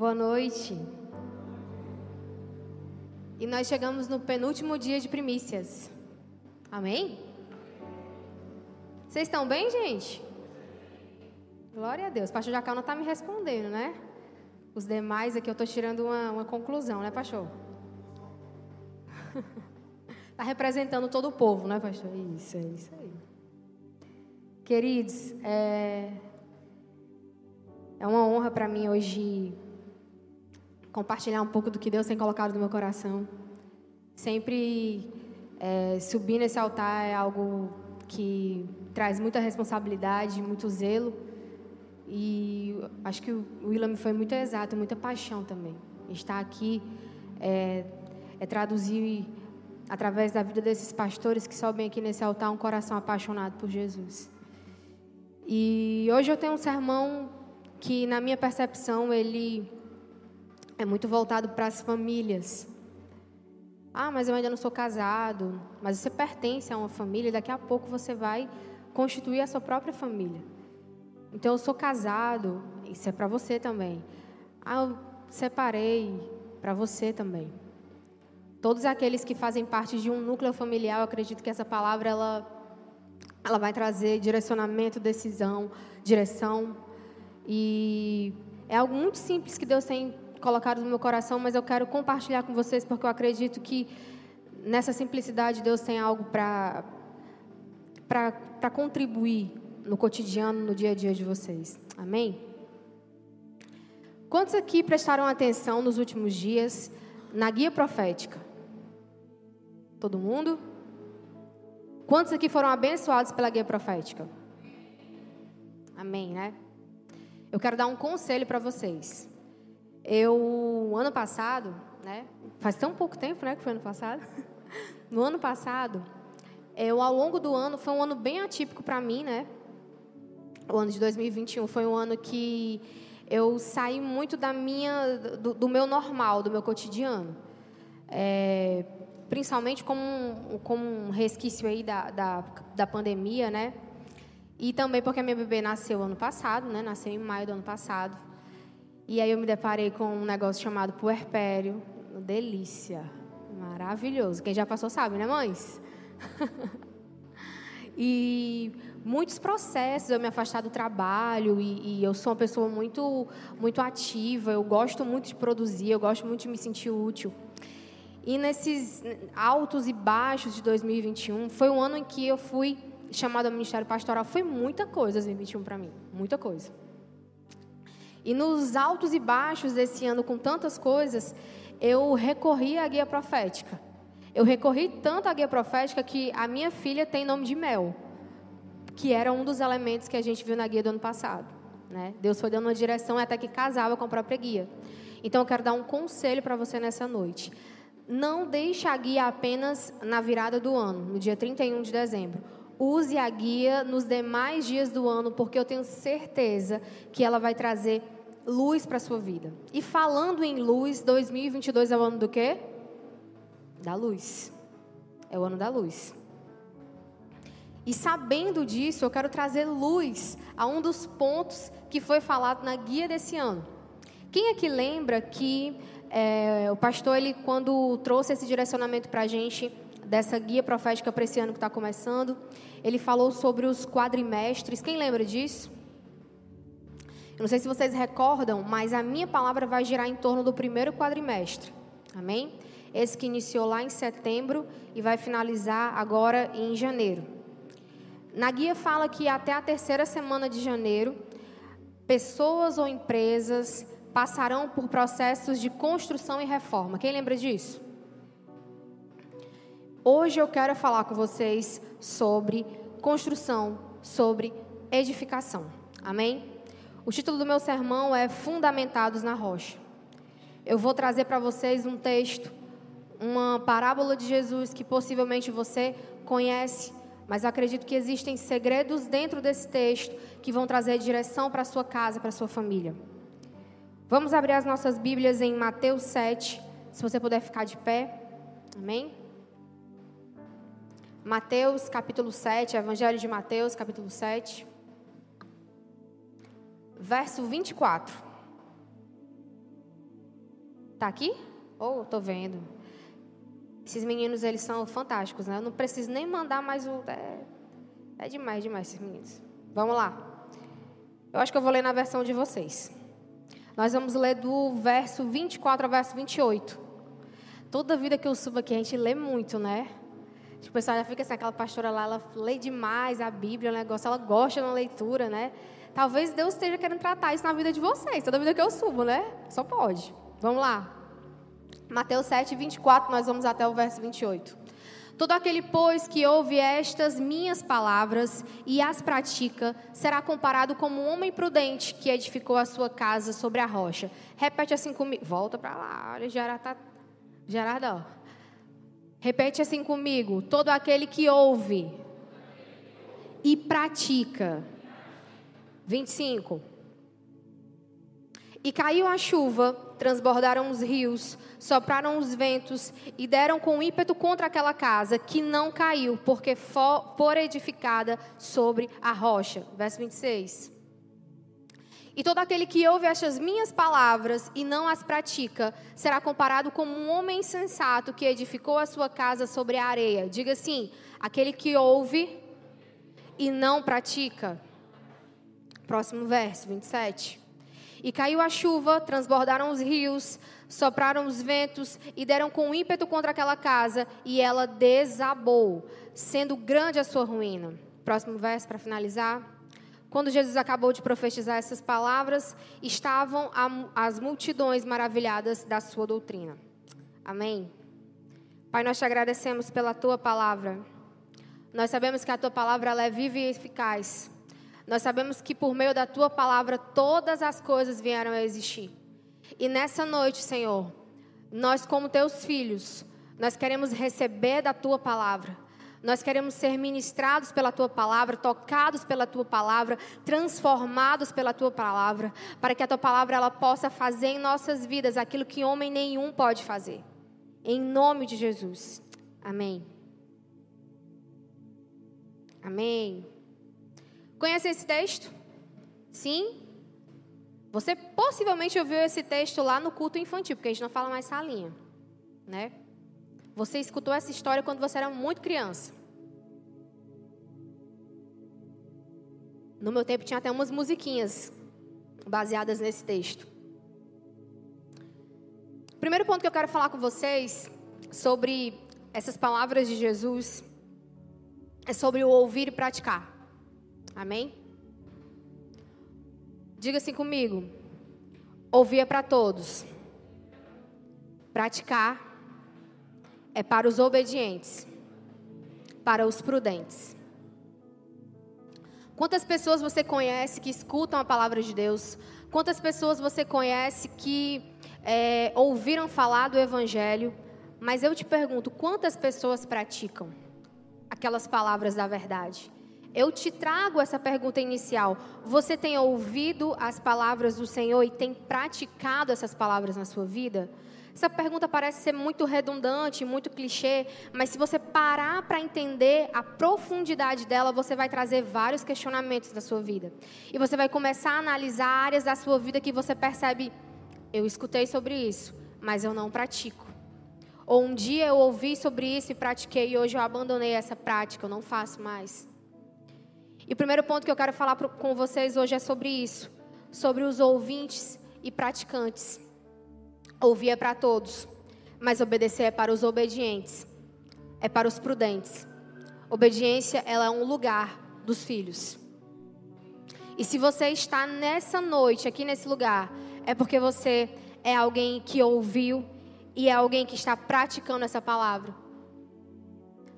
Boa noite. E nós chegamos no penúltimo dia de primícias. Amém? Vocês estão bem, gente? Glória a Deus. Pastor Jacão não está me respondendo, né? Os demais aqui eu estou tirando uma, uma conclusão, né, pastor? Está representando todo o povo, né, pastor? Isso, é isso aí. Queridos, é, é uma honra para mim hoje compartilhar um pouco do que Deus tem colocado no meu coração. Sempre é, subir nesse altar é algo que traz muita responsabilidade, muito zelo. E acho que o William foi muito exato, muita paixão também. Estar aqui é, é traduzir, através da vida desses pastores que sobem aqui nesse altar, um coração apaixonado por Jesus. E hoje eu tenho um sermão que, na minha percepção, ele é muito voltado para as famílias. Ah, mas eu ainda não sou casado. Mas você pertence a uma família e daqui a pouco você vai constituir a sua própria família. Então eu sou casado, isso é para você também. Ah, eu separei, para você também. Todos aqueles que fazem parte de um núcleo familiar, eu acredito que essa palavra ela ela vai trazer direcionamento, decisão, direção. E é algo muito simples que Deus tem colocado no meu coração, mas eu quero compartilhar com vocês porque eu acredito que nessa simplicidade Deus tem algo para para contribuir no cotidiano, no dia a dia de vocês. Amém? Quantos aqui prestaram atenção nos últimos dias na guia profética? Todo mundo? Quantos aqui foram abençoados pela guia profética? Amém, né? Eu quero dar um conselho para vocês. Eu, ano passado, né? Faz tão pouco tempo, né? Que foi ano passado. No ano passado, eu, ao longo do ano, foi um ano bem atípico para mim, né? O ano de 2021 foi um ano que eu saí muito da minha, do, do meu normal, do meu cotidiano. É, principalmente como um, como um resquício aí da, da, da pandemia, né? E também porque a minha bebê nasceu ano passado, né? Nasceu em maio do ano passado. E aí eu me deparei com um negócio chamado puerpério. Delícia. Maravilhoso. Quem já passou sabe, né, mães? e muitos processos, eu me afastar do trabalho e, e, eu sou uma pessoa muito, muito ativa, eu gosto muito de produzir, eu gosto muito de me sentir útil. E nesses altos e baixos de 2021, foi um ano em que eu fui chamada ao ministério pastoral. Foi muita coisa 2021 para mim, muita coisa. E nos altos e baixos desse ano, com tantas coisas, eu recorri à guia profética. Eu recorri tanto à guia profética que a minha filha tem nome de Mel, que era um dos elementos que a gente viu na guia do ano passado. Né? Deus foi dando uma direção até que casava com a própria guia. Então eu quero dar um conselho para você nessa noite. Não deixe a guia apenas na virada do ano, no dia 31 de dezembro. Use a guia nos demais dias do ano, porque eu tenho certeza que ela vai trazer luz para a sua vida. E falando em luz, 2022 é o ano do quê? Da luz. É o ano da luz. E sabendo disso, eu quero trazer luz a um dos pontos que foi falado na guia desse ano. Quem aqui lembra que é, o pastor, ele, quando trouxe esse direcionamento para a gente, dessa guia profética para esse ano que está começando, ele falou sobre os quadrimestres. Quem lembra disso? Eu não sei se vocês recordam, mas a minha palavra vai girar em torno do primeiro quadrimestre. Amém? Esse que iniciou lá em setembro e vai finalizar agora em janeiro. Na guia fala que até a terceira semana de janeiro, pessoas ou empresas passarão por processos de construção e reforma. Quem lembra disso? Hoje eu quero falar com vocês sobre construção, sobre edificação. Amém? O título do meu sermão é Fundamentados na Rocha. Eu vou trazer para vocês um texto, uma parábola de Jesus que possivelmente você conhece, mas acredito que existem segredos dentro desse texto que vão trazer direção para sua casa, para sua família. Vamos abrir as nossas Bíblias em Mateus 7, se você puder ficar de pé. Amém? Mateus capítulo 7, Evangelho de Mateus capítulo 7, verso 24. Tá aqui? Oh, tô vendo. Esses meninos, eles são fantásticos, né? Eu não preciso nem mandar mais o... É, é demais, demais esses meninos. Vamos lá. Eu acho que eu vou ler na versão de vocês. Nós vamos ler do verso 24 ao verso 28. Toda vida que eu subo aqui, a gente lê muito, né? Tipo, o pessoal já fica assim, aquela pastora lá, ela lê demais a Bíblia, o negócio, ela gosta da leitura, né? Talvez Deus esteja querendo tratar isso na vida de vocês, toda vida que eu subo, né? Só pode. Vamos lá. Mateus 7, 24, nós vamos até o verso 28. Todo aquele, pois, que ouve estas minhas palavras e as pratica, será comparado como um homem prudente que edificou a sua casa sobre a rocha. Repete assim comigo. Volta para lá, olha, Gerardo. Gerardo, ó. Repete assim comigo: todo aquele que ouve e pratica. 25. E caiu a chuva, transbordaram os rios, sopraram os ventos e deram com ímpeto contra aquela casa, que não caiu, porque for edificada sobre a rocha. Verso 26. E todo aquele que ouve estas minhas palavras e não as pratica, será comparado como um homem insensato que edificou a sua casa sobre a areia. Diga assim: aquele que ouve e não pratica. Próximo verso, 27. E caiu a chuva, transbordaram os rios, sopraram os ventos e deram com ímpeto contra aquela casa, e ela desabou, sendo grande a sua ruína. Próximo verso para finalizar. Quando Jesus acabou de profetizar essas palavras, estavam as multidões maravilhadas da sua doutrina. Amém. Pai, nós te agradecemos pela tua palavra. Nós sabemos que a tua palavra ela é viva e eficaz. Nós sabemos que por meio da tua palavra todas as coisas vieram a existir. E nessa noite, Senhor, nós como teus filhos, nós queremos receber da tua palavra. Nós queremos ser ministrados pela tua palavra, tocados pela tua palavra, transformados pela tua palavra, para que a tua palavra ela possa fazer em nossas vidas aquilo que homem nenhum pode fazer. Em nome de Jesus. Amém. Amém. Conhece esse texto? Sim? Você possivelmente ouviu esse texto lá no culto infantil, porque a gente não fala mais salinha, né? Você escutou essa história quando você era muito criança. No meu tempo tinha até umas musiquinhas baseadas nesse texto. Primeiro ponto que eu quero falar com vocês sobre essas palavras de Jesus é sobre o ouvir e praticar. Amém? Diga assim comigo. Ouvir é para todos. Praticar é para os obedientes, para os prudentes. Quantas pessoas você conhece que escutam a palavra de Deus? Quantas pessoas você conhece que é, ouviram falar do Evangelho? Mas eu te pergunto, quantas pessoas praticam aquelas palavras da verdade? Eu te trago essa pergunta inicial. Você tem ouvido as palavras do Senhor e tem praticado essas palavras na sua vida? Essa pergunta parece ser muito redundante, muito clichê, mas se você parar para entender a profundidade dela, você vai trazer vários questionamentos da sua vida. E você vai começar a analisar áreas da sua vida que você percebe: eu escutei sobre isso, mas eu não pratico. Ou um dia eu ouvi sobre isso e pratiquei, e hoje eu abandonei essa prática, eu não faço mais. E o primeiro ponto que eu quero falar com vocês hoje é sobre isso, sobre os ouvintes e praticantes. Ouvir é para todos, mas obedecer é para os obedientes, é para os prudentes. Obediência, ela é um lugar dos filhos. E se você está nessa noite, aqui nesse lugar, é porque você é alguém que ouviu e é alguém que está praticando essa palavra.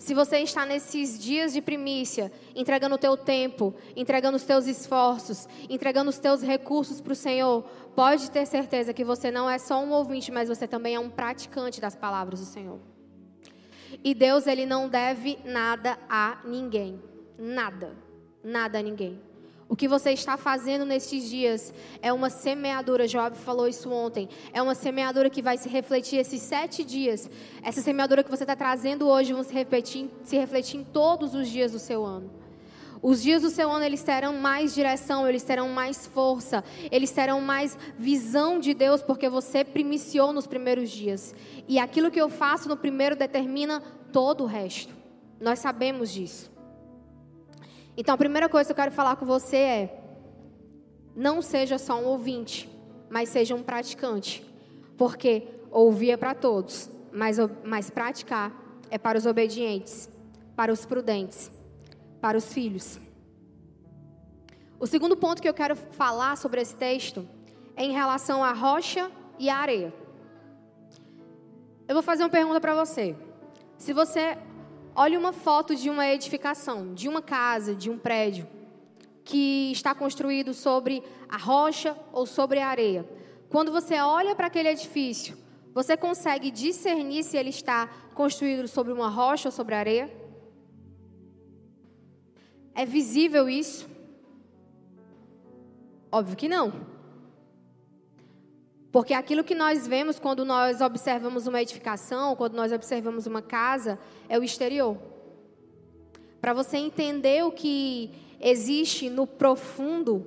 Se você está nesses dias de primícia, entregando o teu tempo, entregando os teus esforços, entregando os teus recursos para o Senhor, pode ter certeza que você não é só um ouvinte, mas você também é um praticante das palavras do Senhor. E Deus, ele não deve nada a ninguém. Nada. Nada a ninguém. O que você está fazendo nestes dias é uma semeadura. Job falou isso ontem. É uma semeadura que vai se refletir esses sete dias. Essa semeadura que você está trazendo hoje vão se, repetir, se refletir em todos os dias do seu ano. Os dias do seu ano eles terão mais direção, eles terão mais força, eles terão mais visão de Deus, porque você primiciou nos primeiros dias. E aquilo que eu faço no primeiro determina todo o resto. Nós sabemos disso. Então, a primeira coisa que eu quero falar com você é: não seja só um ouvinte, mas seja um praticante. Porque ouvir é para todos, mas, mas praticar é para os obedientes, para os prudentes para os filhos. O segundo ponto que eu quero falar sobre esse texto é em relação à rocha e à areia. Eu vou fazer uma pergunta para você. Se você olha uma foto de uma edificação, de uma casa, de um prédio, que está construído sobre a rocha ou sobre a areia, quando você olha para aquele edifício, você consegue discernir se ele está construído sobre uma rocha ou sobre a areia? É visível isso? Óbvio que não. Porque aquilo que nós vemos quando nós observamos uma edificação, quando nós observamos uma casa, é o exterior. Para você entender o que existe no profundo,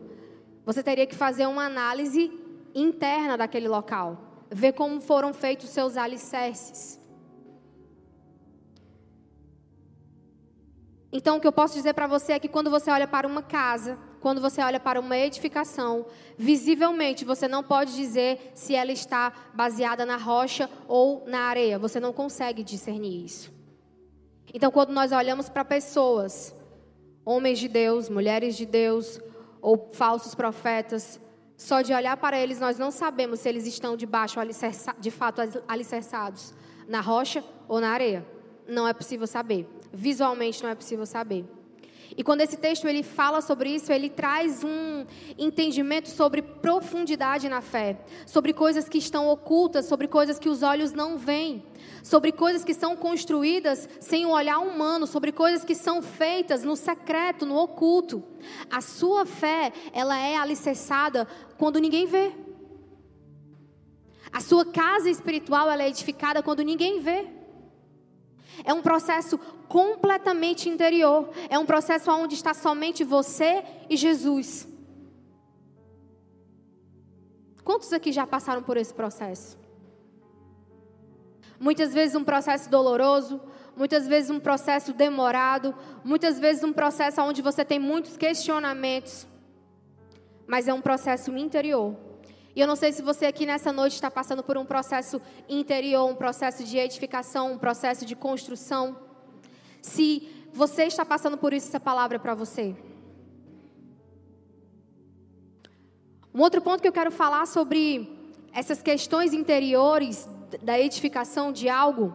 você teria que fazer uma análise interna daquele local, ver como foram feitos os seus alicerces. Então, o que eu posso dizer para você é que quando você olha para uma casa, quando você olha para uma edificação, visivelmente você não pode dizer se ela está baseada na rocha ou na areia. Você não consegue discernir isso. Então, quando nós olhamos para pessoas, homens de Deus, mulheres de Deus ou falsos profetas, só de olhar para eles nós não sabemos se eles estão debaixo, de fato alicerçados na rocha ou na areia. Não é possível saber visualmente não é possível saber. E quando esse texto ele fala sobre isso, ele traz um entendimento sobre profundidade na fé, sobre coisas que estão ocultas, sobre coisas que os olhos não veem, sobre coisas que são construídas sem o olhar humano, sobre coisas que são feitas no secreto, no oculto. A sua fé, ela é alicerçada quando ninguém vê. A sua casa espiritual, ela é edificada quando ninguém vê. É um processo completamente interior. É um processo onde está somente você e Jesus. Quantos aqui já passaram por esse processo? Muitas vezes um processo doloroso, muitas vezes um processo demorado, muitas vezes um processo onde você tem muitos questionamentos. Mas é um processo interior. E eu não sei se você aqui nessa noite está passando por um processo interior, um processo de edificação, um processo de construção. Se você está passando por isso, essa palavra é para você. Um outro ponto que eu quero falar sobre essas questões interiores da edificação de algo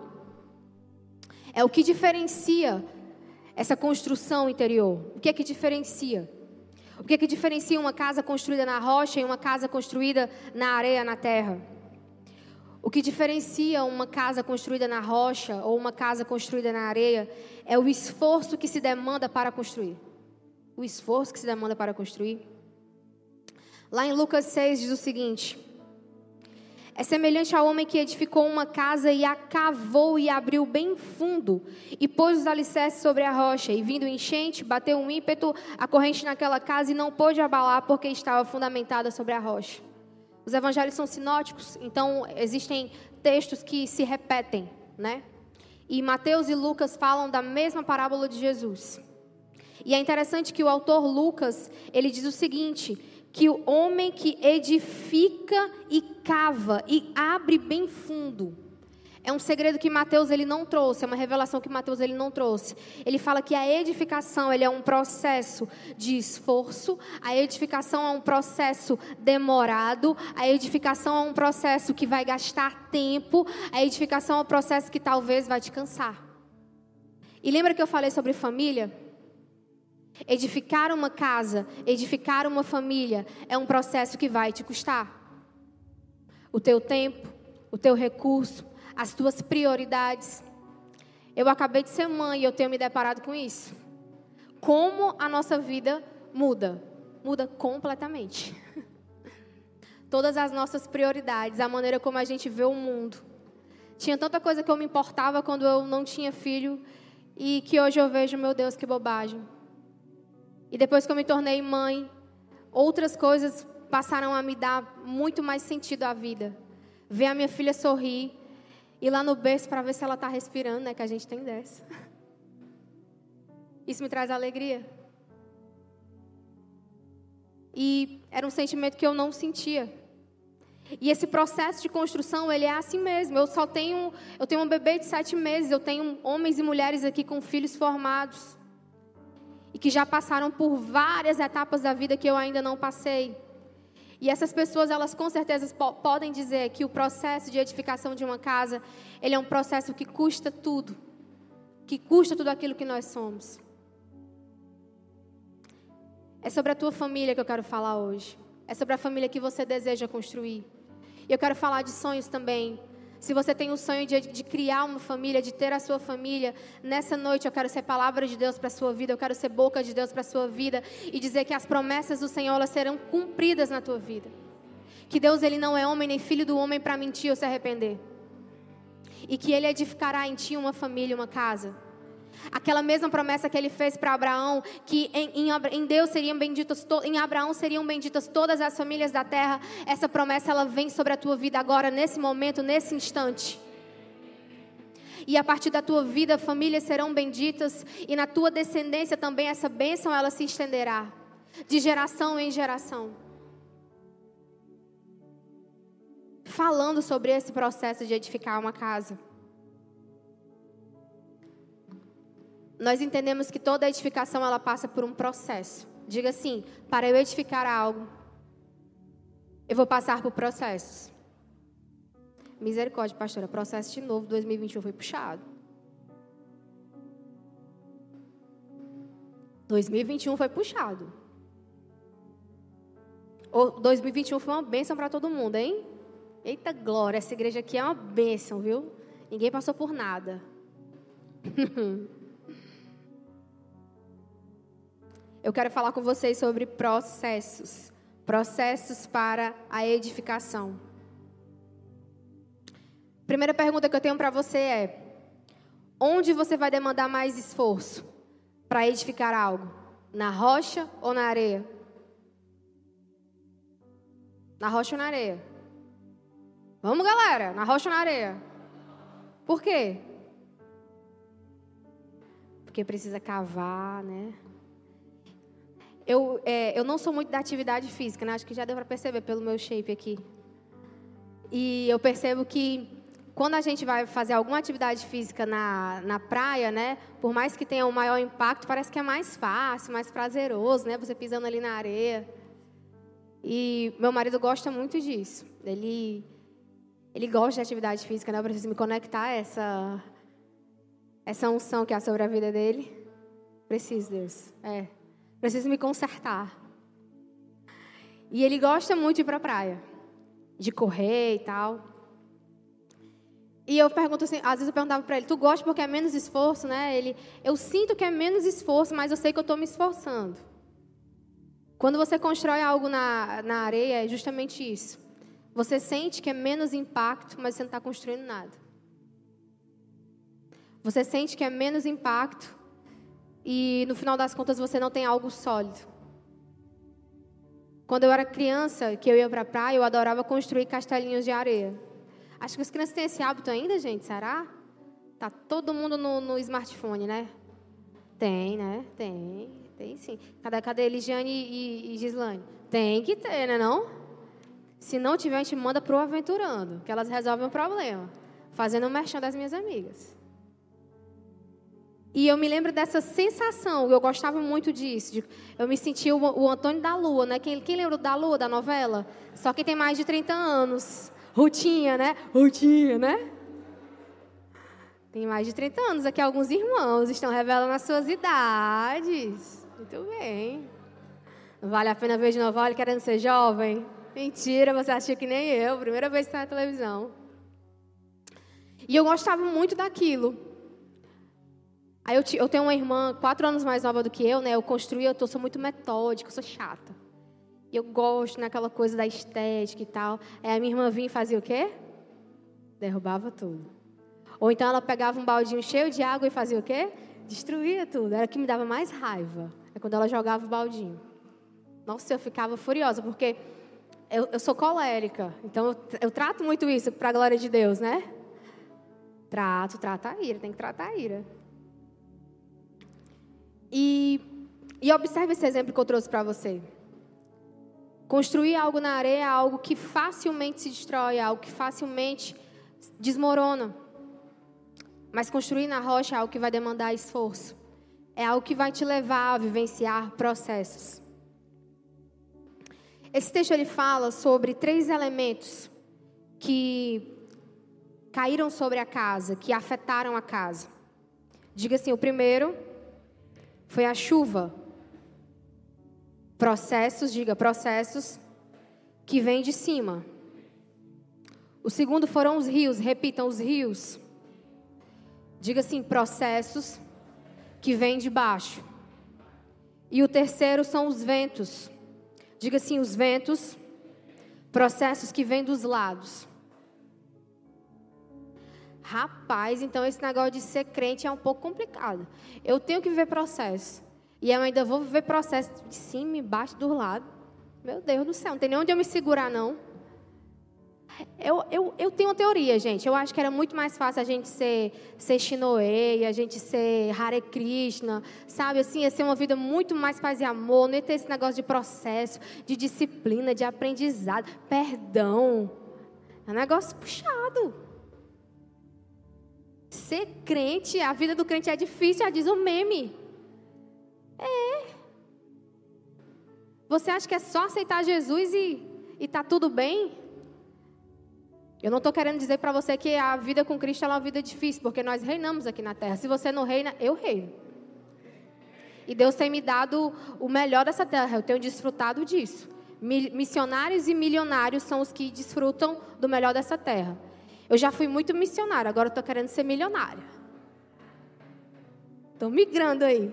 é o que diferencia essa construção interior. O que é que diferencia? O que, é que diferencia uma casa construída na rocha e uma casa construída na areia, na terra? O que diferencia uma casa construída na rocha ou uma casa construída na areia é o esforço que se demanda para construir. O esforço que se demanda para construir. Lá em Lucas 6 diz o seguinte: é semelhante ao homem que edificou uma casa e a cavou e abriu bem fundo, e pôs os alicerces sobre a rocha, e vindo enchente, bateu um ímpeto a corrente naquela casa e não pôde abalar porque estava fundamentada sobre a rocha. Os evangelhos são sinóticos, então existem textos que se repetem, né? E Mateus e Lucas falam da mesma parábola de Jesus. E é interessante que o autor Lucas, ele diz o seguinte, que o homem que edifica e cava e abre bem fundo. É um segredo que Mateus ele não trouxe, é uma revelação que Mateus ele não trouxe. Ele fala que a edificação ele é um processo de esforço, a edificação é um processo demorado, a edificação é um processo que vai gastar tempo, a edificação é um processo que talvez vai te cansar. E lembra que eu falei sobre família? Edificar uma casa, edificar uma família é um processo que vai te custar. O teu tempo, o teu recurso, as tuas prioridades. Eu acabei de ser mãe e eu tenho me deparado com isso. Como a nossa vida muda? Muda completamente. Todas as nossas prioridades, a maneira como a gente vê o mundo. Tinha tanta coisa que eu me importava quando eu não tinha filho e que hoje eu vejo, meu Deus, que bobagem. E depois que eu me tornei mãe, outras coisas passaram a me dar muito mais sentido à vida. Ver a minha filha sorrir, ir lá no berço para ver se ela está respirando, né? Que a gente tem dessa. Isso me traz alegria. E era um sentimento que eu não sentia. E esse processo de construção, ele é assim mesmo. Eu só tenho, eu tenho um bebê de sete meses, eu tenho homens e mulheres aqui com filhos formados. E que já passaram por várias etapas da vida que eu ainda não passei. E essas pessoas, elas com certeza podem dizer que o processo de edificação de uma casa, ele é um processo que custa tudo. Que custa tudo aquilo que nós somos. É sobre a tua família que eu quero falar hoje. É sobre a família que você deseja construir. E eu quero falar de sonhos também. Se você tem o sonho de, de, criar uma família, de ter a sua família, nessa noite eu quero ser palavra de Deus para a sua vida, eu quero ser boca de Deus para a sua vida e dizer que as promessas do Senhor elas serão cumpridas na tua vida. Que Deus ele não é homem nem filho do homem para mentir ou se arrepender. E que ele edificará em ti uma família, uma casa. Aquela mesma promessa que ele fez para Abraão, que em, em, em, Deus seriam benditas, em Abraão seriam benditas todas as famílias da terra. Essa promessa ela vem sobre a tua vida agora, nesse momento, nesse instante. E a partir da tua vida, famílias serão benditas e na tua descendência também essa bênção ela se estenderá de geração em geração. Falando sobre esse processo de edificar uma casa. Nós entendemos que toda edificação ela passa por um processo. Diga assim: para eu edificar algo, eu vou passar por processos. Misericórdia, pastora, processo de novo, 2021 foi puxado. 2021 foi puxado. O 2021 foi uma bênção para todo mundo, hein? Eita glória, essa igreja aqui é uma bênção, viu? Ninguém passou por nada. eu quero falar com vocês sobre processos. Processos para a edificação. Primeira pergunta que eu tenho para você é: onde você vai demandar mais esforço para edificar algo? Na rocha ou na areia? Na rocha ou na areia? Vamos, galera, na rocha ou na areia? Por quê? Porque precisa cavar, né? Eu, é, eu não sou muito da atividade física, né? Acho que já deu para perceber pelo meu shape aqui. E eu percebo que quando a gente vai fazer alguma atividade física na, na praia, né? Por mais que tenha um maior impacto, parece que é mais fácil, mais prazeroso, né? Você pisando ali na areia. E meu marido gosta muito disso. Ele, ele gosta de atividade física, né? Eu preciso me conectar a essa, essa unção que há sobre a vida dele. Preciso, Deus. É. Preciso me consertar. E ele gosta muito de ir para a praia, de correr e tal. E eu pergunto assim, às vezes eu perguntava para ele, tu gosta porque é menos esforço, né? Ele, eu sinto que é menos esforço, mas eu sei que eu estou me esforçando. Quando você constrói algo na, na areia, é justamente isso. Você sente que é menos impacto, mas você não está construindo nada. Você sente que é menos impacto, e no final das contas você não tem algo sólido. Quando eu era criança, que eu ia para a praia, eu adorava construir castelinhos de areia. Acho que as crianças têm esse hábito ainda, gente, será? Tá todo mundo no, no smartphone, né? Tem, né? Tem, tem sim. Cadê, cadê Eligiane e, e Gislane? Tem que ter, né não? Se não tiver, a gente manda pro Aventurando, que elas resolvem o problema. Fazendo o merchan das minhas amigas. E eu me lembro dessa sensação, eu gostava muito disso. De, eu me sentia o, o, Antônio da Lua, né? Quem, quem lembra da Lua, da novela? Só que tem mais de 30 anos. Rutinha, né? Rutinha, né? Tem mais de 30 anos. Aqui alguns irmãos estão revelando as suas idades. Muito bem. Vale a pena ver de novela querendo ser jovem? Mentira, você acha que nem eu. Primeira vez que está na televisão. E eu gostava muito daquilo. Aí eu, eu, tenho uma irmã quatro anos mais nova do que eu, né? Eu construí, eu tô, sou muito metódica, sou chata. E eu gosto naquela coisa da estética e tal. Aí a minha irmã vinha e fazia o quê? Derrubava tudo. Ou então ela pegava um baldinho cheio de água e fazia o quê? Destruía tudo. Era o que me dava mais raiva. É quando ela jogava o baldinho. Nossa, eu ficava furiosa, porque eu, eu sou colérica. Então, eu, eu trato muito isso para a glória de Deus, né? Trato, trata a ira, tem que tratar a ira. E, e observe esse exemplo que eu trouxe para você. Construir algo na areia é algo que facilmente se destrói, é algo que facilmente desmorona. Mas construir na rocha é algo que vai demandar esforço. É algo que vai te levar a vivenciar processos. Esse texto ele fala sobre três elementos que caíram sobre a casa, que afetaram a casa. Diga assim: o primeiro foi a chuva. Processos, diga, processos que vêm de cima. O segundo foram os rios, repitam, os rios. Diga assim, processos que vêm de baixo. E o terceiro são os ventos. Diga assim, os ventos, processos que vêm dos lados. Rapaz, então esse negócio de ser crente é um pouco complicado. Eu tenho que viver processo. E eu ainda vou viver processo de cima, embaixo, do lado. Meu Deus do céu, não tem nem onde eu me segurar, não. Eu, eu, eu tenho uma teoria, gente. Eu acho que era muito mais fácil a gente ser, ser Shinoe, a gente ser Hare Krishna, sabe? Assim, ia ser uma vida muito mais paz e amor, não ia ter esse negócio de processo, de disciplina, de aprendizado, perdão. É um negócio puxado. Ser crente, a vida do crente é difícil, já diz o meme. É. Você acha que é só aceitar Jesus e está tudo bem? Eu não estou querendo dizer para você que a vida com Cristo é uma vida difícil, porque nós reinamos aqui na terra. Se você não reina, eu reino. E Deus tem me dado o melhor dessa terra, eu tenho desfrutado disso. Missionários e milionários são os que desfrutam do melhor dessa terra. Eu já fui muito missionária, agora estou querendo ser milionária. Estou migrando aí.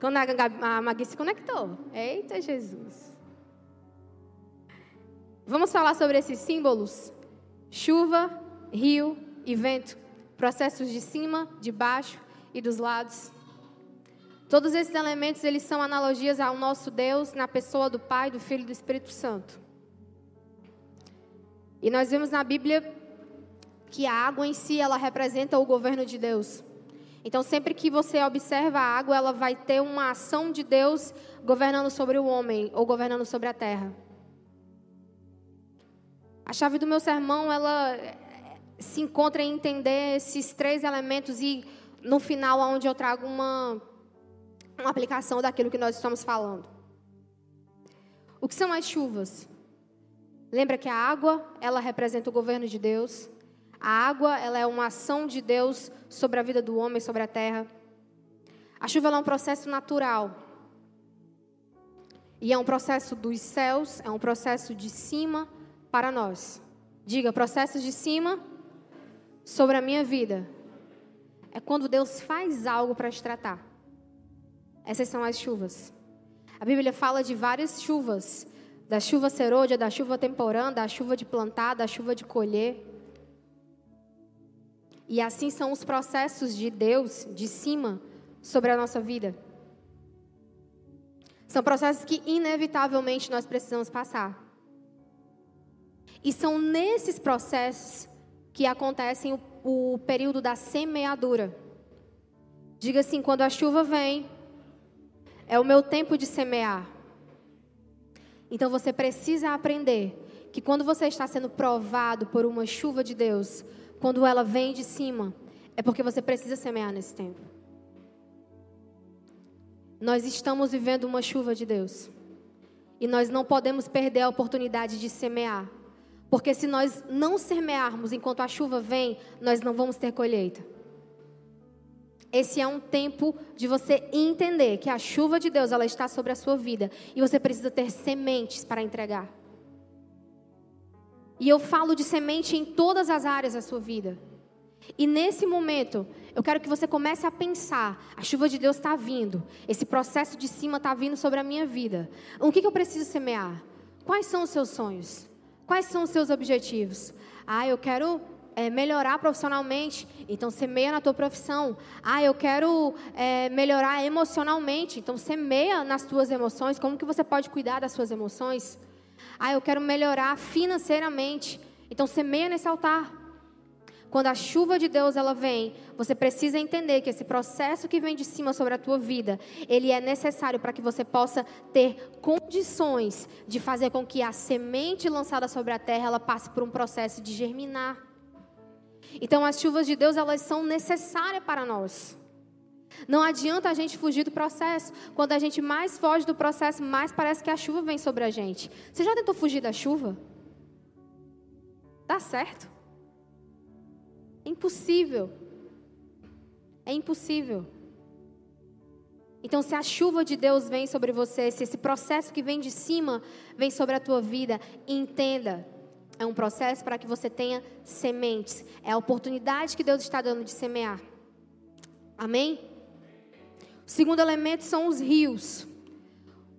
Quando a, Magui se conectou. Eita Jesus. Vamos falar sobre esses símbolos? Chuva, rio e vento. Processos de cima, de baixo e dos lados. Todos esses elementos, eles são analogias ao nosso Deus na pessoa do Pai, do Filho e do Espírito Santo. E nós vemos na Bíblia que a água em si, ela representa o governo de Deus. Então, sempre que você observa a água, ela vai ter uma ação de Deus governando sobre o homem ou governando sobre a terra. A chave do meu sermão, ela se encontra em entender esses três elementos e no final, onde eu trago uma, uma aplicação daquilo que nós estamos falando. O que são as chuvas? Lembra que a água, ela representa o governo de Deus. A água, ela é uma ação de Deus sobre a vida do homem, sobre a terra. A chuva é um processo natural. E é um processo dos céus, é um processo de cima para nós. Diga, processos de cima sobre a minha vida. É quando Deus faz algo para te tratar. Essas são as chuvas. A Bíblia fala de várias chuvas: da chuva serôdia, da chuva temporã, da chuva de plantar, da chuva de colher. E assim são os processos de Deus de cima sobre a nossa vida. São processos que inevitavelmente nós precisamos passar. E são nesses processos que acontecem o, o período da semeadura. Diga assim: quando a chuva vem, é o meu tempo de semear. Então você precisa aprender que quando você está sendo provado por uma chuva de Deus, quando ela vem de cima, é porque você precisa semear nesse tempo. Nós estamos vivendo uma chuva de Deus. E nós não podemos perder a oportunidade de semear. Porque se nós não semearmos enquanto a chuva vem, nós não vamos ter colheita. Esse é um tempo de você entender que a chuva de Deus ela está sobre a sua vida e você precisa ter sementes para entregar. E eu falo de semente em todas as áreas da sua vida. E nesse momento, eu quero que você comece a pensar: a chuva de Deus está vindo, esse processo de cima está vindo sobre a minha vida. O que, que eu preciso semear? Quais são os seus sonhos? Quais são os seus objetivos? Ah, eu quero é, melhorar profissionalmente, então semeia na tua profissão. Ah, eu quero é, melhorar emocionalmente, então semeia nas tuas emoções. Como que você pode cuidar das suas emoções? Ah, eu quero melhorar financeiramente, então semeia nesse altar. Quando a chuva de Deus ela vem, você precisa entender que esse processo que vem de cima sobre a tua vida, ele é necessário para que você possa ter condições de fazer com que a semente lançada sobre a terra ela passe por um processo de germinar. Então as chuvas de Deus elas são necessárias para nós. Não adianta a gente fugir do processo. Quando a gente mais foge do processo, mais parece que a chuva vem sobre a gente. Você já tentou fugir da chuva? Dá certo? É impossível. É impossível. Então, se a chuva de Deus vem sobre você, se esse processo que vem de cima vem sobre a tua vida, entenda é um processo para que você tenha sementes. É a oportunidade que Deus está dando de semear. Amém? O segundo elemento são os rios.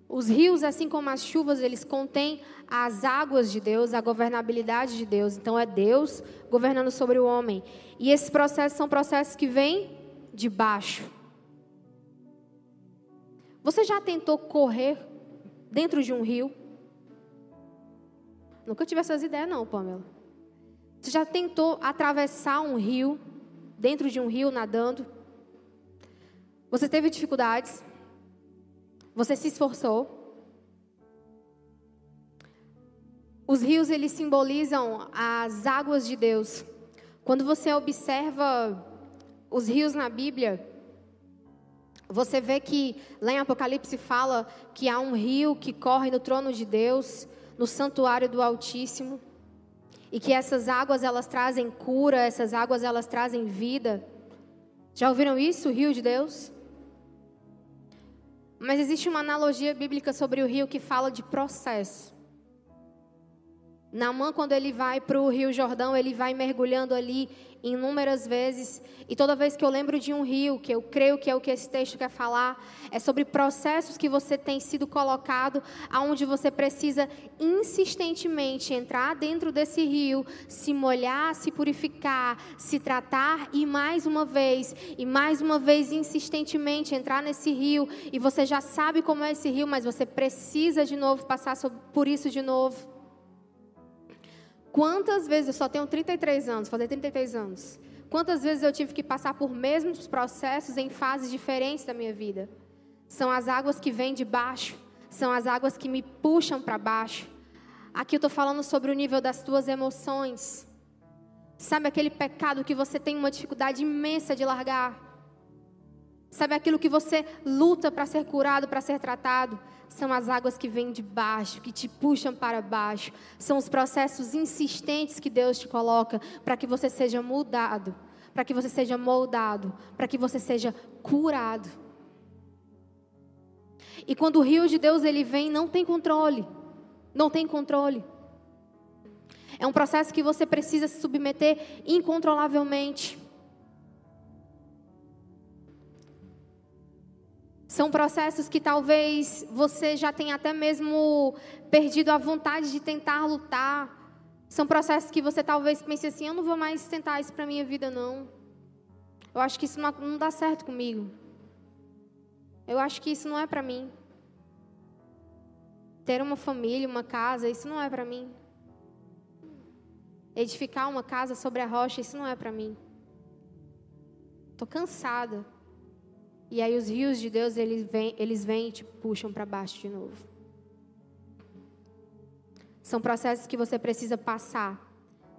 Os rios, assim como as chuvas, eles contêm as águas de Deus, a governabilidade de Deus. Então é Deus governando sobre o homem. E esses processos são processos que vêm de baixo. Você já tentou correr dentro de um rio? Nunca tive essas ideias, não, Pamela. Você já tentou atravessar um rio, dentro de um rio, nadando? Você teve dificuldades? Você se esforçou? Os rios, eles simbolizam as águas de Deus. Quando você observa os rios na Bíblia, você vê que lá em Apocalipse fala que há um rio que corre no trono de Deus no santuário do Altíssimo e que essas águas elas trazem cura, essas águas elas trazem vida. Já ouviram isso, o rio de Deus? Mas existe uma analogia bíblica sobre o rio que fala de processo. Naamã, quando ele vai para o Rio Jordão, ele vai mergulhando ali inúmeras vezes. E toda vez que eu lembro de um rio, que eu creio que é o que esse texto quer falar, é sobre processos que você tem sido colocado, aonde você precisa insistentemente entrar dentro desse rio, se molhar, se purificar, se tratar e mais uma vez, e mais uma vez insistentemente entrar nesse rio. E você já sabe como é esse rio, mas você precisa de novo passar por isso de novo. Quantas vezes, eu só tenho 33 anos, fazer 33 anos. Quantas vezes eu tive que passar por mesmos processos em fases diferentes da minha vida? São as águas que vêm de baixo, são as águas que me puxam para baixo. Aqui eu estou falando sobre o nível das tuas emoções. Sabe aquele pecado que você tem uma dificuldade imensa de largar? Sabe aquilo que você luta para ser curado, para ser tratado? São as águas que vêm de baixo, que te puxam para baixo. São os processos insistentes que Deus te coloca para que você seja mudado, para que você seja moldado, para que você seja curado. E quando o rio de Deus ele vem, não tem controle. Não tem controle. É um processo que você precisa se submeter incontrolavelmente. São processos que talvez você já tenha até mesmo perdido a vontade de tentar lutar. São processos que você talvez pense assim: eu não vou mais tentar isso para minha vida, não. Eu acho que isso não, dá certo comigo. Eu acho que isso não é para mim. Ter uma família, uma casa, isso não é para mim. Edificar uma casa sobre a rocha, isso não é para mim. Estou cansada. E aí os rios de Deus, eles vêm, eles vêm e te puxam para baixo de novo. São processos que você precisa passar.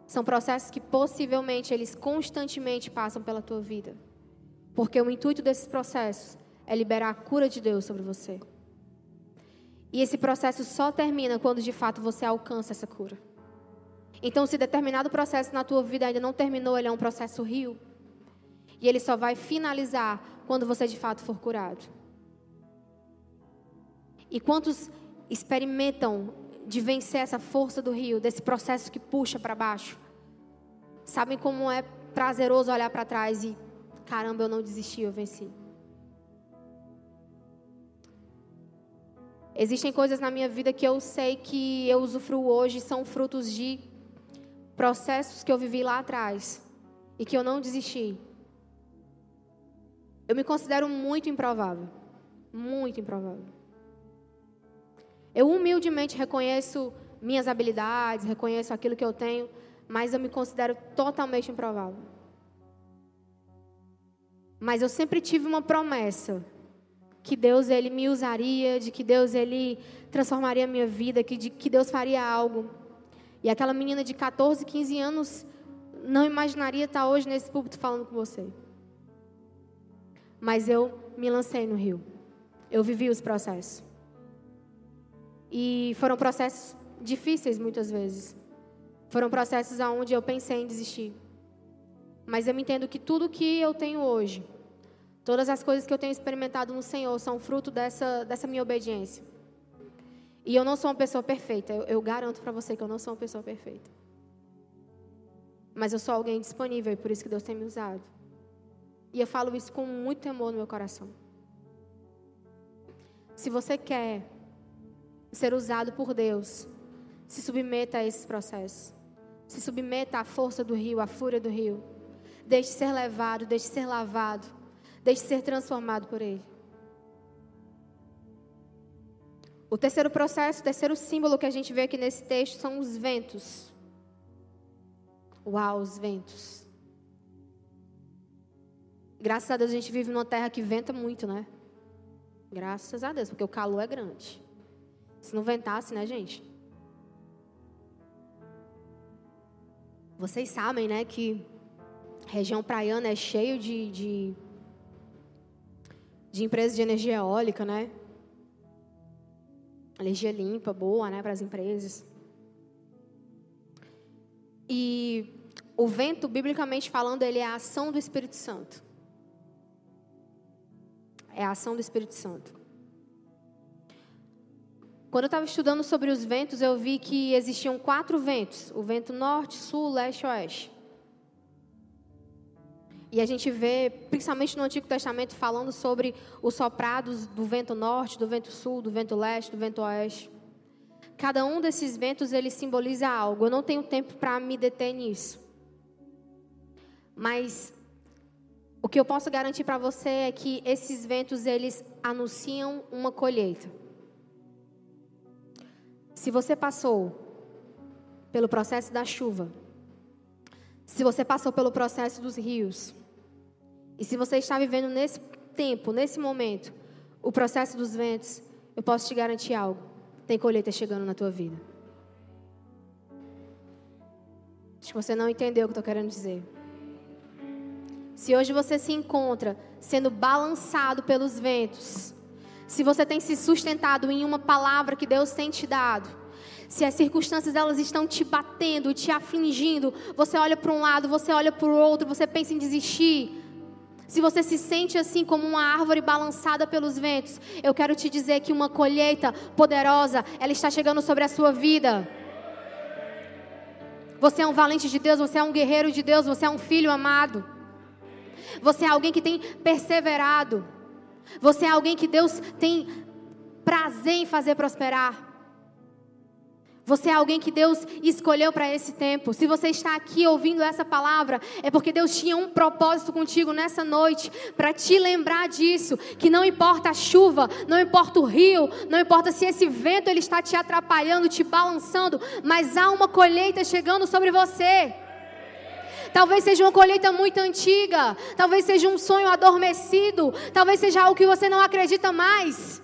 São processos que possivelmente eles constantemente passam pela tua vida. Porque o intuito desses processos é liberar a cura de Deus sobre você. E esse processo só termina quando de fato você alcança essa cura. Então, se determinado processo na tua vida ainda não terminou, ele é um processo rio. E ele só vai finalizar quando você de fato for curado. E quantos experimentam de vencer essa força do rio, desse processo que puxa para baixo? Sabem como é prazeroso olhar para trás e, caramba, eu não desisti, eu venci. Existem coisas na minha vida que eu sei que eu usufruo hoje são frutos de processos que eu vivi lá atrás e que eu não desisti, eu me considero muito improvável. Muito improvável. Eu humildemente reconheço minhas habilidades, reconheço aquilo que eu tenho, mas eu me considero totalmente improvável. Mas eu sempre tive uma promessa que Deus ele me usaria, de que Deus ele transformaria a minha vida, que de que Deus faria algo. E aquela menina de 14, 15 anos não imaginaria estar hoje nesse púlpito falando com você. Mas eu me lancei no rio. Eu vivi os processos. E foram processos difíceis muitas vezes. Foram processos onde eu pensei em desistir. Mas eu entendo que tudo que eu tenho hoje, todas as coisas que eu tenho experimentado no Senhor, são fruto dessa, dessa minha obediência. E eu não sou uma pessoa perfeita. Eu, eu garanto para você que eu não sou uma pessoa perfeita. Mas eu sou alguém disponível e por isso que Deus tem me usado. E eu falo isso com muito temor no meu coração. Se você quer ser usado por Deus, se submeta a esses processos. Se submeta à força do rio, à fúria do rio. Deixe ser levado, deixe ser lavado, deixe ser transformado por ele. O terceiro processo, o terceiro símbolo que a gente vê aqui nesse texto são os ventos. Uau, os ventos. Graças a Deus a gente vive numa terra que venta muito, né? Graças a Deus, porque o calor é grande. Se não ventasse, né, gente? Vocês sabem, né, que região praiana é cheio de, de, de empresas de energia eólica, né? Energia limpa, boa, né, para as empresas. E o vento, biblicamente falando, ele é a ação do Espírito Santo. É a ação do Espírito Santo. Quando eu estava estudando sobre os ventos, eu vi que existiam quatro ventos: o vento norte, sul, leste e oeste. E a gente vê, principalmente no Antigo Testamento, falando sobre os soprados do vento norte, do vento sul, do vento leste, do vento oeste. Cada um desses ventos ele simboliza algo. Eu não tenho tempo para me deter nisso. Mas o que eu posso garantir para você é que esses ventos eles anunciam uma colheita. Se você passou pelo processo da chuva, se você passou pelo processo dos rios, e se você está vivendo nesse tempo, nesse momento, o processo dos ventos, eu posso te garantir algo: tem colheita chegando na tua vida. Acho que você não entendeu o que eu estou querendo dizer. Se hoje você se encontra sendo balançado pelos ventos, se você tem se sustentado em uma palavra que Deus tem te dado, se as circunstâncias elas estão te batendo, te afligindo, você olha para um lado, você olha para o outro, você pensa em desistir. Se você se sente assim como uma árvore balançada pelos ventos, eu quero te dizer que uma colheita poderosa, ela está chegando sobre a sua vida. Você é um valente de Deus, você é um guerreiro de Deus, você é um filho amado. Você é alguém que tem perseverado. Você é alguém que Deus tem prazer em fazer prosperar. Você é alguém que Deus escolheu para esse tempo. Se você está aqui ouvindo essa palavra, é porque Deus tinha um propósito contigo nessa noite para te lembrar disso, que não importa a chuva, não importa o rio, não importa se esse vento ele está te atrapalhando, te balançando, mas há uma colheita chegando sobre você. Talvez seja uma colheita muito antiga, talvez seja um sonho adormecido, talvez seja algo que você não acredita mais.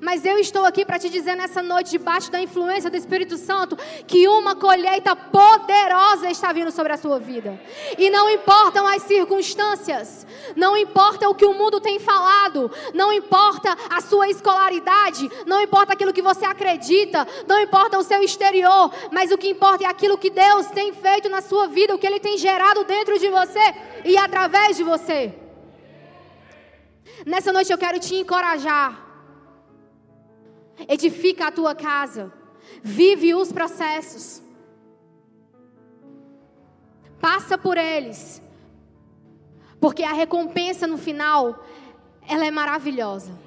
Mas eu estou aqui para te dizer nessa noite, debaixo da influência do Espírito Santo, que uma colheita poderosa está vindo sobre a sua vida. E não importam as circunstâncias, não importa o que o mundo tem falado, não importa a sua escolaridade, não importa aquilo que você acredita, não importa o seu exterior, mas o que importa é aquilo que Deus tem feito na sua vida, o que Ele tem gerado dentro de você e através de você. Nessa noite eu quero te encorajar edifica a tua casa, vive os processos, passa por eles, porque a recompensa no final, ela é maravilhosa.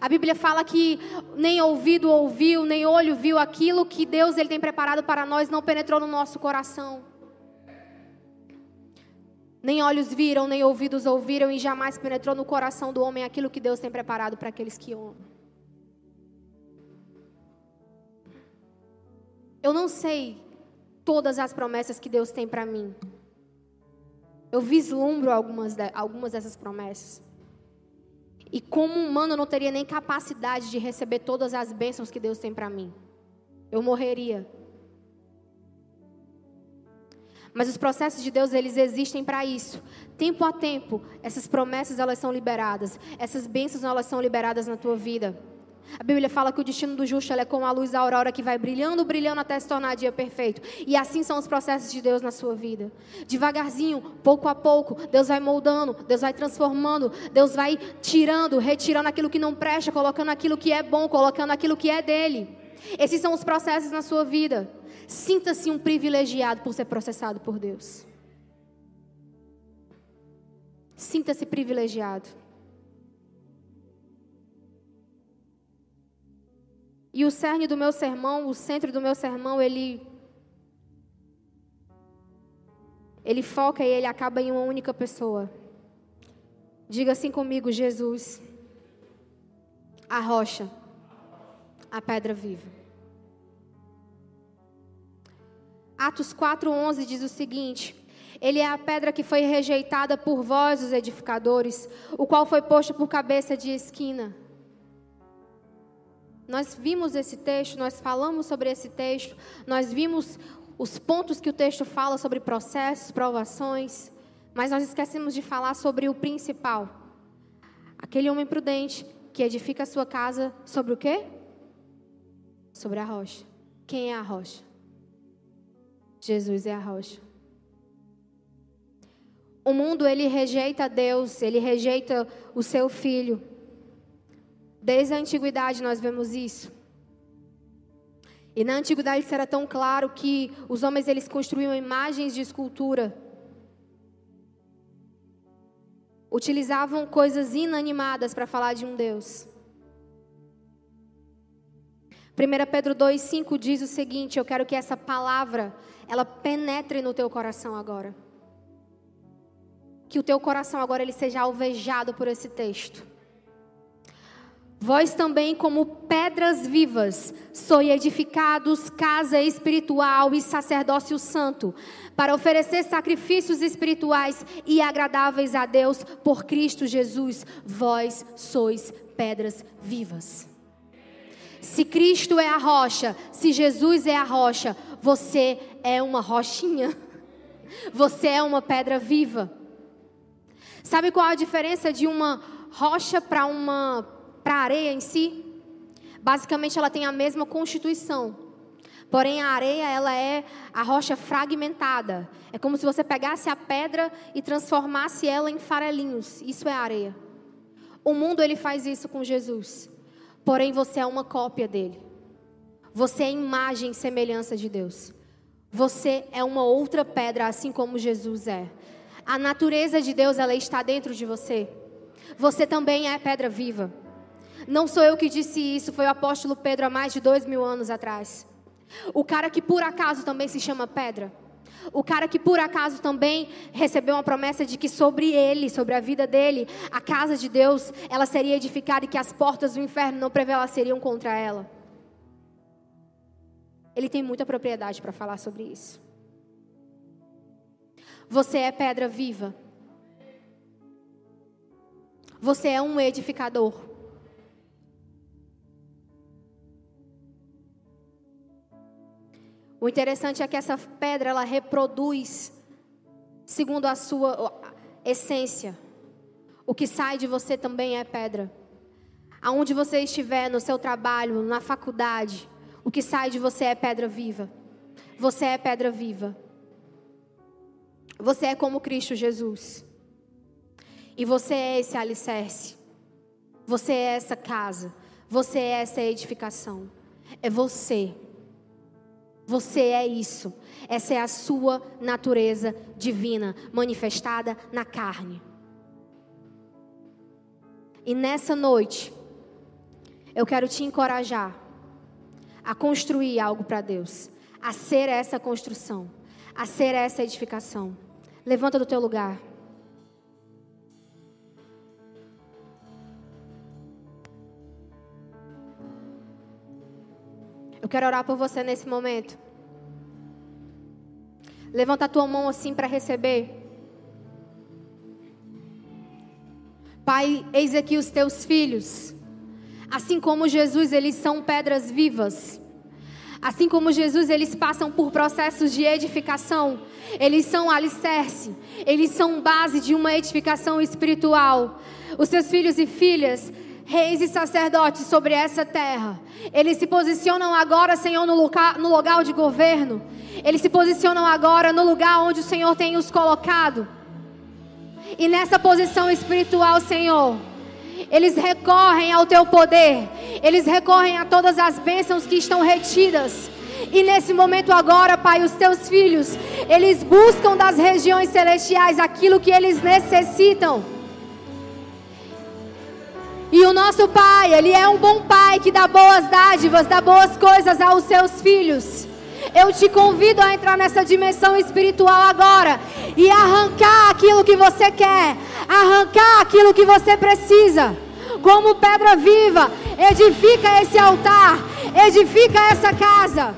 A Bíblia fala que nem ouvido ouviu, nem olho viu aquilo que Deus ele tem preparado para nós não penetrou no nosso coração. Nem olhos viram, nem ouvidos ouviram e jamais penetrou no coração do homem aquilo que Deus tem preparado para aqueles que amam. Eu não sei todas as promessas que Deus tem para mim. Eu vislumbro algumas, de, algumas dessas promessas. E como humano, eu não teria nem capacidade de receber todas as bênçãos que Deus tem para mim. Eu morreria. Mas os processos de Deus, eles existem para isso. Tempo a tempo, essas promessas elas são liberadas. Essas bênçãos elas são liberadas na tua vida. A Bíblia fala que o destino do justo é como a luz da aurora que vai brilhando, brilhando até se tornar dia perfeito. E assim são os processos de Deus na sua vida. Devagarzinho, pouco a pouco, Deus vai moldando, Deus vai transformando, Deus vai tirando, retirando aquilo que não presta, colocando aquilo que é bom, colocando aquilo que é dele. Esses são os processos na sua vida. Sinta-se um privilegiado por ser processado por Deus. Sinta-se privilegiado. E o cerne do meu sermão, o centro do meu sermão, ele ele foca e ele acaba em uma única pessoa. Diga assim comigo, Jesus, a rocha, a pedra viva. Atos 4:11 diz o seguinte: Ele é a pedra que foi rejeitada por vós, os edificadores, o qual foi posto por cabeça de esquina. Nós vimos esse texto, nós falamos sobre esse texto, nós vimos os pontos que o texto fala sobre processos, provações, mas nós esquecemos de falar sobre o principal. Aquele homem prudente que edifica a sua casa sobre o quê? Sobre a rocha. Quem é a rocha? Jesus é a rocha. O mundo ele rejeita Deus, ele rejeita o seu filho. Desde a antiguidade nós vemos isso. E na antiguidade isso era tão claro que os homens eles construíam imagens de escultura. Utilizavam coisas inanimadas para falar de um Deus. 1 Pedro 2,5 diz o seguinte: Eu quero que essa palavra ela penetre no teu coração agora. Que o teu coração agora ele seja alvejado por esse texto. Vós também, como pedras vivas, sois edificados casa espiritual e sacerdócio santo, para oferecer sacrifícios espirituais e agradáveis a Deus por Cristo Jesus. Vós sois pedras vivas. Se Cristo é a rocha, se Jesus é a rocha, você é uma rochinha. Você é uma pedra viva. Sabe qual a diferença de uma rocha para uma para a areia em si, basicamente ela tem a mesma constituição. Porém, a areia, ela é a rocha fragmentada. É como se você pegasse a pedra e transformasse ela em farelinhos. Isso é areia. O mundo, ele faz isso com Jesus. Porém, você é uma cópia dele. Você é imagem e semelhança de Deus. Você é uma outra pedra, assim como Jesus é. A natureza de Deus, ela está dentro de você. Você também é pedra viva. Não sou eu que disse isso, foi o apóstolo Pedro há mais de dois mil anos atrás. O cara que por acaso também se chama Pedra. O cara que por acaso também recebeu uma promessa de que sobre ele, sobre a vida dele, a casa de Deus, ela seria edificada e que as portas do inferno não prevaleceriam contra ela. Ele tem muita propriedade para falar sobre isso. Você é pedra viva. Você é um edificador. O interessante é que essa pedra ela reproduz segundo a sua essência. O que sai de você também é pedra. Aonde você estiver, no seu trabalho, na faculdade, o que sai de você é pedra viva. Você é pedra viva. Você é como Cristo Jesus. E você é esse alicerce. Você é essa casa. Você é essa edificação. É você. Você é isso. Essa é a sua natureza divina manifestada na carne. E nessa noite, Eu quero te encorajar a construir algo para Deus, a ser essa construção, a ser essa edificação. Levanta do teu lugar. Eu quero orar por você nesse momento. Levanta a tua mão assim para receber. Pai, eis aqui os teus filhos. Assim como Jesus, eles são pedras vivas. Assim como Jesus, eles passam por processos de edificação. Eles são alicerce. Eles são base de uma edificação espiritual. Os seus filhos e filhas, reis e sacerdotes sobre essa terra. Eles se posicionam agora, Senhor, no lugar, no lugar de governo. Eles se posicionam agora no lugar onde o Senhor tem os colocado. E nessa posição espiritual, Senhor, eles recorrem ao teu poder, eles recorrem a todas as bênçãos que estão retidas. E nesse momento agora, Pai, os teus filhos, eles buscam das regiões celestiais aquilo que eles necessitam. E o nosso Pai, Ele é um bom Pai que dá boas dádivas, dá boas coisas aos seus filhos. Eu te convido a entrar nessa dimensão espiritual agora e arrancar aquilo que você quer, arrancar aquilo que você precisa. Como pedra viva, edifica esse altar, edifica essa casa.